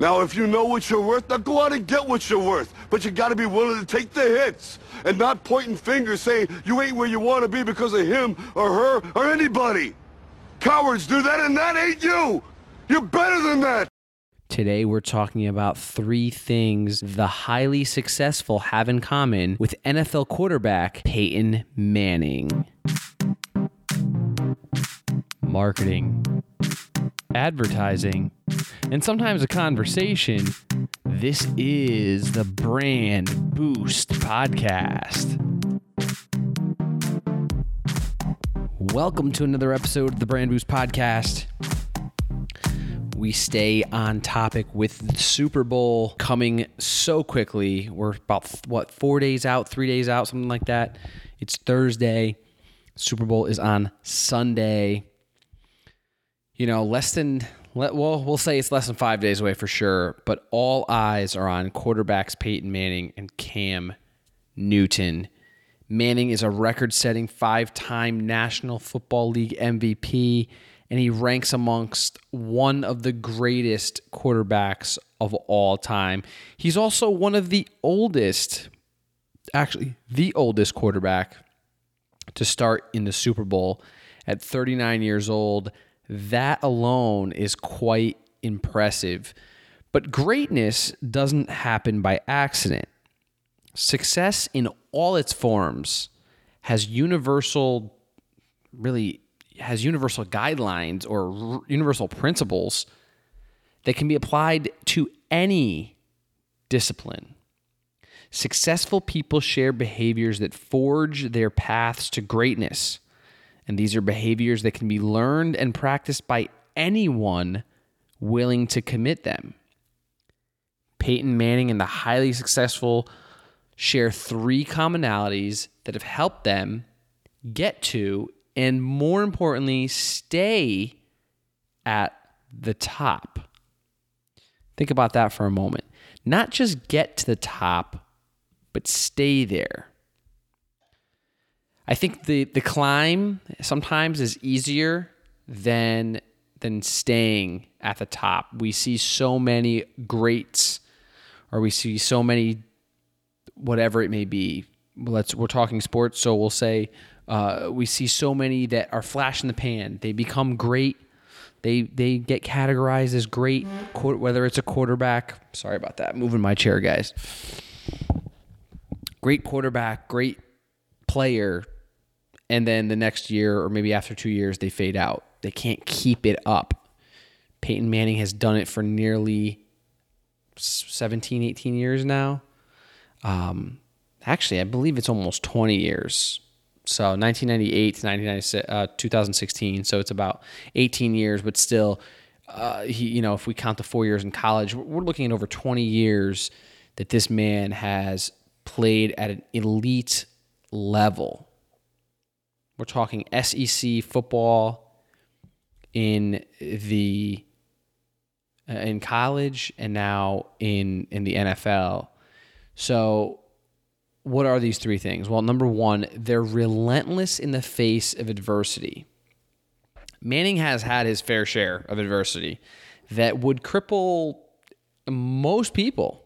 Now, if you know what you're worth, now go out and get what you're worth. But you gotta be willing to take the hits and not pointing fingers saying you ain't where you wanna be because of him or her or anybody. Cowards do that and that ain't you. You're better than that. Today, we're talking about three things the highly successful have in common with NFL quarterback Peyton Manning marketing, advertising, and sometimes a conversation. This is the Brand Boost Podcast. Welcome to another episode of the Brand Boost Podcast we stay on topic with the Super Bowl coming so quickly. We're about what four days out, three days out, something like that. It's Thursday. Super Bowl is on Sunday. You know, less than well, we'll say it's less than five days away for sure. But all eyes are on quarterbacks Peyton Manning and Cam Newton. Manning is a record-setting five-time National Football League MVP and he ranks amongst one of the greatest quarterbacks of all time. He's also one of the oldest, actually, the oldest quarterback to start in the Super Bowl at 39 years old. That alone is quite impressive. But greatness doesn't happen by accident. Success in all its forms has universal, really has universal guidelines or universal principles that can be applied to any discipline. Successful people share behaviors that forge their paths to greatness. And these are behaviors that can be learned and practiced by anyone willing to commit them. Peyton Manning and the highly successful share three commonalities that have helped them get to and more importantly, stay at the top. Think about that for a moment. Not just get to the top, but stay there. I think the, the climb sometimes is easier than than staying at the top. We see so many greats, or we see so many whatever it may be. Let's we're talking sports, so we'll say uh, we see so many that are flash in the pan. They become great. They they get categorized as great, whether it's a quarterback. Sorry about that. Moving my chair, guys. Great quarterback, great player, and then the next year or maybe after two years they fade out. They can't keep it up. Peyton Manning has done it for nearly 17, 18 years now. Um, actually, I believe it's almost 20 years so 1998 to uh, 2016. So it's about 18 years, but still, uh, he, you know, if we count the four years in college, we're looking at over 20 years that this man has played at an elite level. We're talking SEC football in the uh, in college and now in in the NFL. So what are these three things? Well, number one, they're relentless in the face of adversity. Manning has had his fair share of adversity that would cripple most people.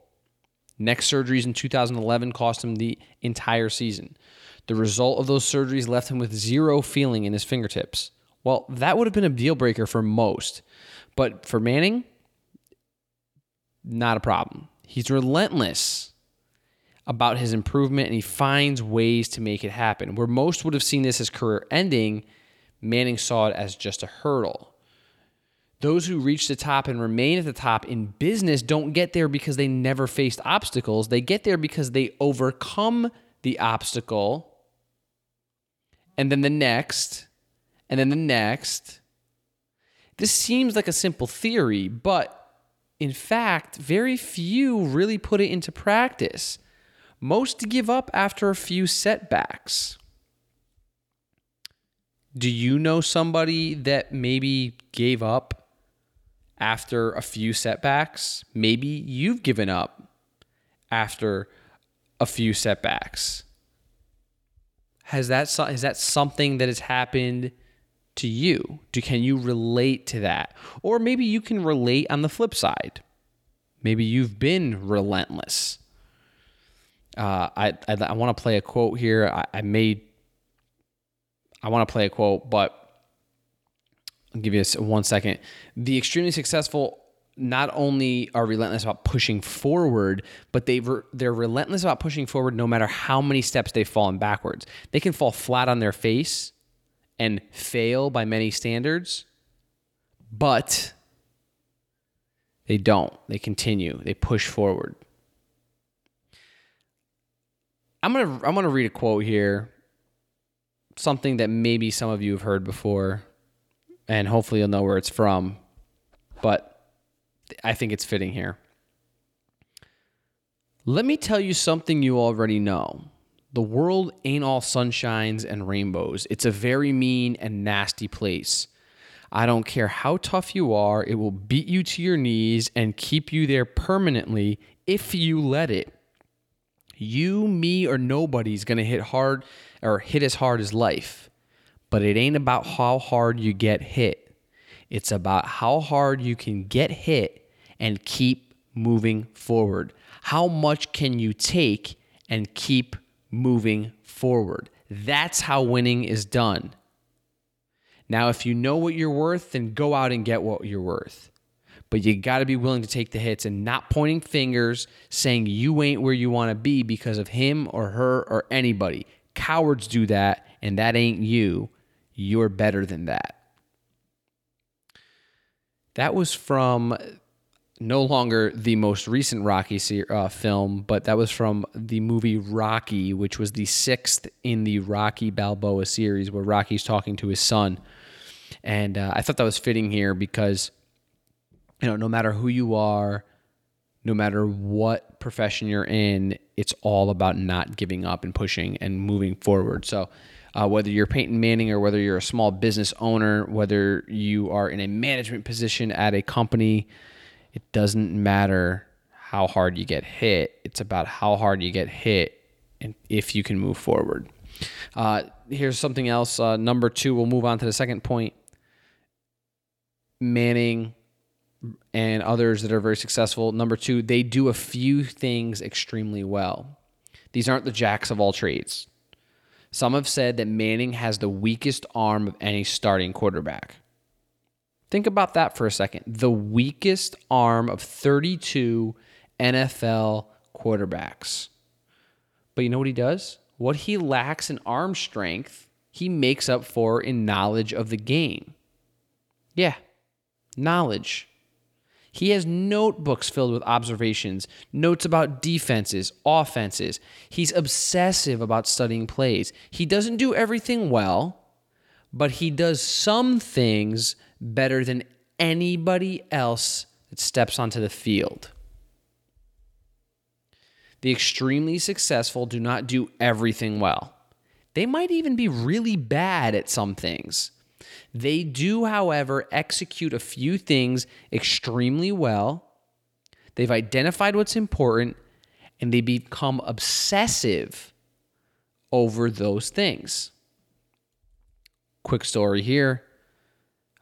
Neck surgeries in 2011 cost him the entire season. The result of those surgeries left him with zero feeling in his fingertips. Well, that would have been a deal breaker for most. But for Manning, not a problem. He's relentless about his improvement and he finds ways to make it happen. Where most would have seen this as career ending, Manning saw it as just a hurdle. Those who reach the top and remain at the top in business don't get there because they never faced obstacles. They get there because they overcome the obstacle and then the next and then the next. This seems like a simple theory, but in fact, very few really put it into practice. Most give up after a few setbacks. Do you know somebody that maybe gave up after a few setbacks? Maybe you've given up after a few setbacks. Has that is that something that has happened to you? Do can you relate to that? Or maybe you can relate on the flip side. Maybe you've been relentless. Uh, I I, I want to play a quote here. I, I made. I want to play a quote, but I'll give you one second. The extremely successful not only are relentless about pushing forward, but they they're relentless about pushing forward no matter how many steps they've fallen backwards. They can fall flat on their face and fail by many standards, but they don't. They continue. They push forward. I'm gonna I'm gonna read a quote here, something that maybe some of you have heard before, and hopefully you'll know where it's from. But I think it's fitting here. Let me tell you something you already know. The world ain't all sunshines and rainbows. It's a very mean and nasty place. I don't care how tough you are, it will beat you to your knees and keep you there permanently if you let it. You, me, or nobody's gonna hit hard or hit as hard as life. But it ain't about how hard you get hit. It's about how hard you can get hit and keep moving forward. How much can you take and keep moving forward? That's how winning is done. Now, if you know what you're worth, then go out and get what you're worth. But you got to be willing to take the hits and not pointing fingers saying you ain't where you want to be because of him or her or anybody. Cowards do that, and that ain't you. You're better than that. That was from no longer the most recent Rocky uh, film, but that was from the movie Rocky, which was the sixth in the Rocky Balboa series, where Rocky's talking to his son. And uh, I thought that was fitting here because, you know, no matter who you are, no matter what profession you're in, it's all about not giving up and pushing and moving forward. So, uh, whether you're Peyton Manning or whether you're a small business owner, whether you are in a management position at a company, it doesn't matter how hard you get hit. It's about how hard you get hit and if you can move forward. Uh, here's something else. Uh, number two, we'll move on to the second point. Manning and others that are very successful. Number two, they do a few things extremely well. These aren't the jacks of all trades. Some have said that Manning has the weakest arm of any starting quarterback. Think about that for a second. The weakest arm of 32 NFL quarterbacks. But you know what he does? What he lacks in arm strength, he makes up for in knowledge of the game. Yeah, knowledge. He has notebooks filled with observations, notes about defenses, offenses. He's obsessive about studying plays. He doesn't do everything well, but he does some things better than anybody else that steps onto the field. The extremely successful do not do everything well. They might even be really bad at some things. They do, however, execute a few things extremely well. They've identified what's important and they become obsessive over those things. Quick story here.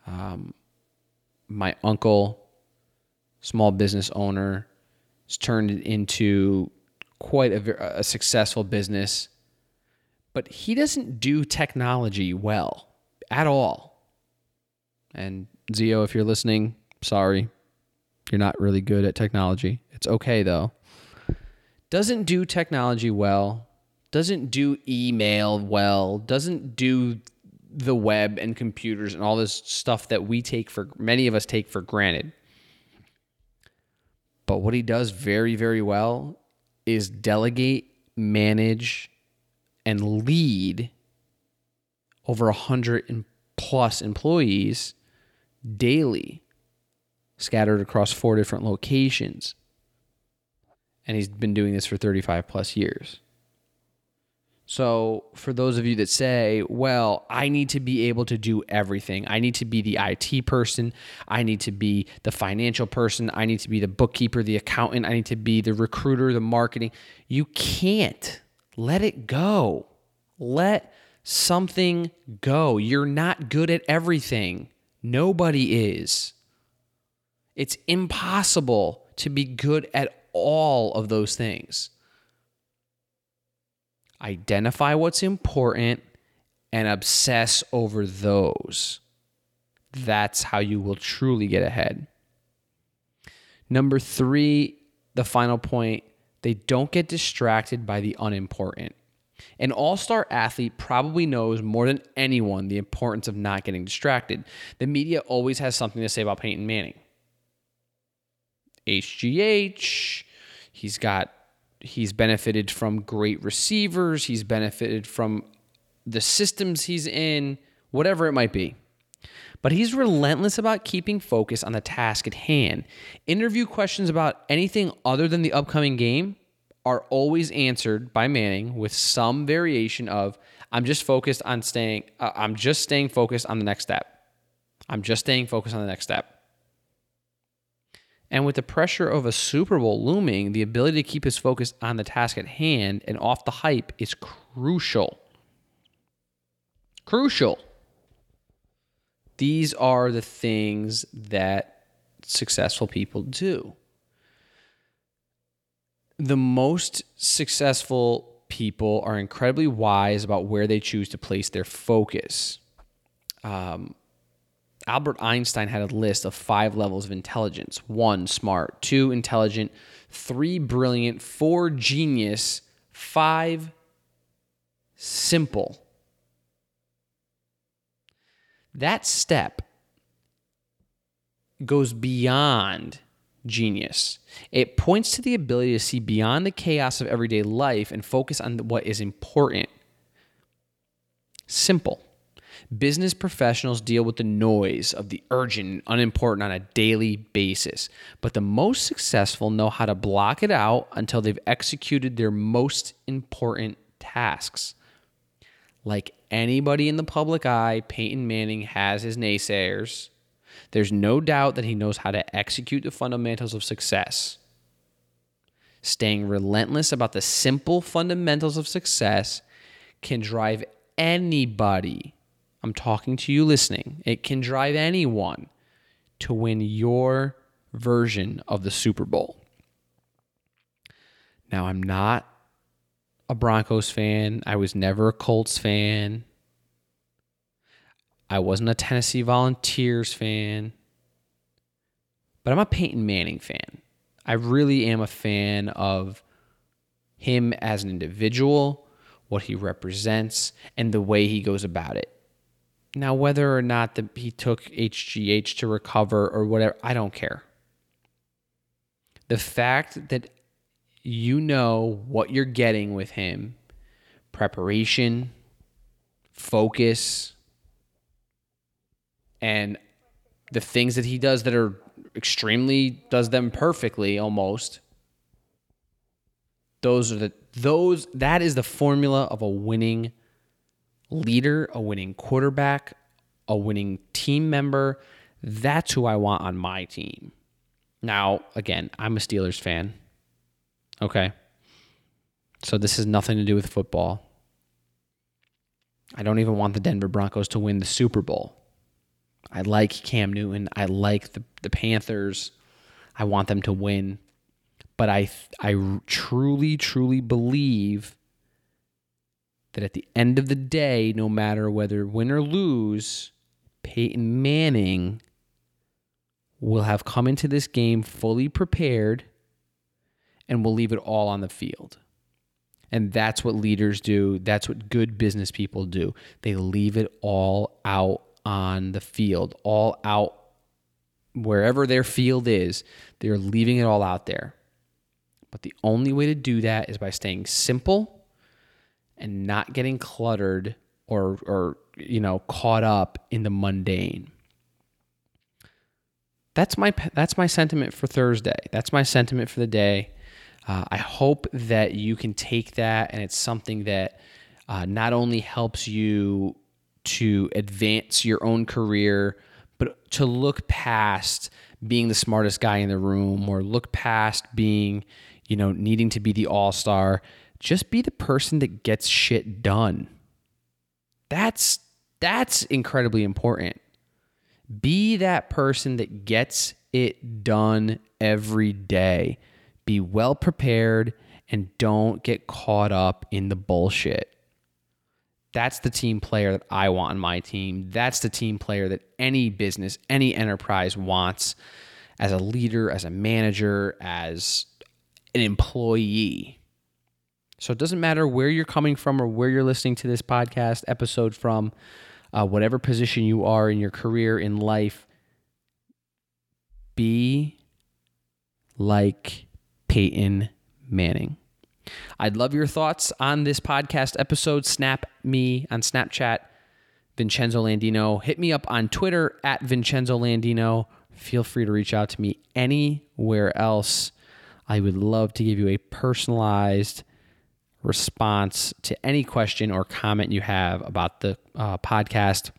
Um, my uncle, small business owner, has turned it into quite a, a successful business, but he doesn't do technology well at all. And Zio, if you're listening, sorry. You're not really good at technology. It's okay though. Doesn't do technology well, doesn't do email well, doesn't do the web and computers and all this stuff that we take for many of us take for granted. But what he does very, very well is delegate, manage, and lead over a hundred plus employees daily scattered across four different locations. And he's been doing this for 35 plus years. So, for those of you that say, well, I need to be able to do everything, I need to be the IT person, I need to be the financial person, I need to be the bookkeeper, the accountant, I need to be the recruiter, the marketing. You can't. Let it go. Let something go. You're not good at everything. Nobody is. It's impossible to be good at all of those things. Identify what's important and obsess over those. That's how you will truly get ahead. Number three, the final point, they don't get distracted by the unimportant. An all star athlete probably knows more than anyone the importance of not getting distracted. The media always has something to say about Peyton Manning. HGH, he's got he's benefited from great receivers, he's benefited from the systems he's in, whatever it might be. But he's relentless about keeping focus on the task at hand. Interview questions about anything other than the upcoming game are always answered by Manning with some variation of I'm just focused on staying uh, I'm just staying focused on the next step. I'm just staying focused on the next step. And with the pressure of a Super Bowl looming, the ability to keep his focus on the task at hand and off the hype is crucial. Crucial. These are the things that successful people do. The most successful people are incredibly wise about where they choose to place their focus. Um, Albert Einstein had a list of five levels of intelligence. One, smart, two, intelligent, three, brilliant, four, genius, five, simple. That step goes beyond genius. It points to the ability to see beyond the chaos of everyday life and focus on what is important. Simple. Business professionals deal with the noise of the urgent and unimportant on a daily basis, but the most successful know how to block it out until they've executed their most important tasks. Like anybody in the public eye, Peyton Manning has his naysayers. There's no doubt that he knows how to execute the fundamentals of success. Staying relentless about the simple fundamentals of success can drive anybody I'm talking to you listening. It can drive anyone to win your version of the Super Bowl. Now, I'm not a Broncos fan. I was never a Colts fan. I wasn't a Tennessee Volunteers fan. But I'm a Peyton Manning fan. I really am a fan of him as an individual, what he represents, and the way he goes about it. Now, whether or not the, he took HGH to recover or whatever, I don't care. The fact that you know what you're getting with him preparation, focus, and the things that he does that are extremely does them perfectly almost those are the those that is the formula of a winning leader, a winning quarterback, a winning team member. That's who I want on my team. Now, again, I'm a Steelers fan. Okay. So this has nothing to do with football. I don't even want the Denver Broncos to win the Super Bowl. I like Cam Newton. I like the, the Panthers. I want them to win. But I I truly, truly believe that at the end of the day, no matter whether win or lose, Peyton Manning will have come into this game fully prepared and will leave it all on the field. And that's what leaders do. That's what good business people do. They leave it all out on the field, all out wherever their field is. They're leaving it all out there. But the only way to do that is by staying simple and not getting cluttered or or you know caught up in the mundane. that's my that's my sentiment for Thursday. That's my sentiment for the day. Uh, I hope that you can take that and it's something that uh, not only helps you to advance your own career, but to look past being the smartest guy in the room or look past being, you know, needing to be the all star. Just be the person that gets shit done. That's that's incredibly important. Be that person that gets it done every day. Be well prepared and don't get caught up in the bullshit. That's the team player that I want on my team. That's the team player that any business, any enterprise wants as a leader, as a manager, as an employee. So it doesn't matter where you're coming from or where you're listening to this podcast episode from, uh, whatever position you are in your career, in life, be like Peyton Manning. I'd love your thoughts on this podcast episode. Snap me on Snapchat, Vincenzo Landino. Hit me up on Twitter at Vincenzo Landino. Feel free to reach out to me anywhere else. I would love to give you a personalized response to any question or comment you have about the uh, podcast.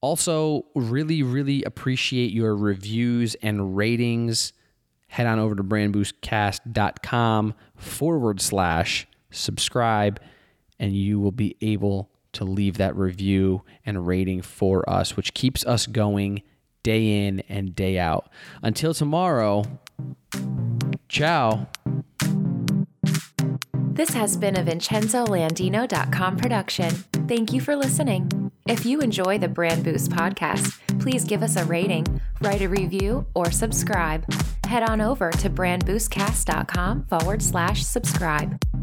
Also, really, really appreciate your reviews and ratings. Head on over to brandboostcast.com forward slash subscribe, and you will be able to leave that review and rating for us, which keeps us going day in and day out. Until tomorrow, ciao. This has been a VincenzoLandino.com production. Thank you for listening. If you enjoy the Brand Boost podcast, please give us a rating, write a review, or subscribe. Head on over to brandboostcast.com forward slash subscribe.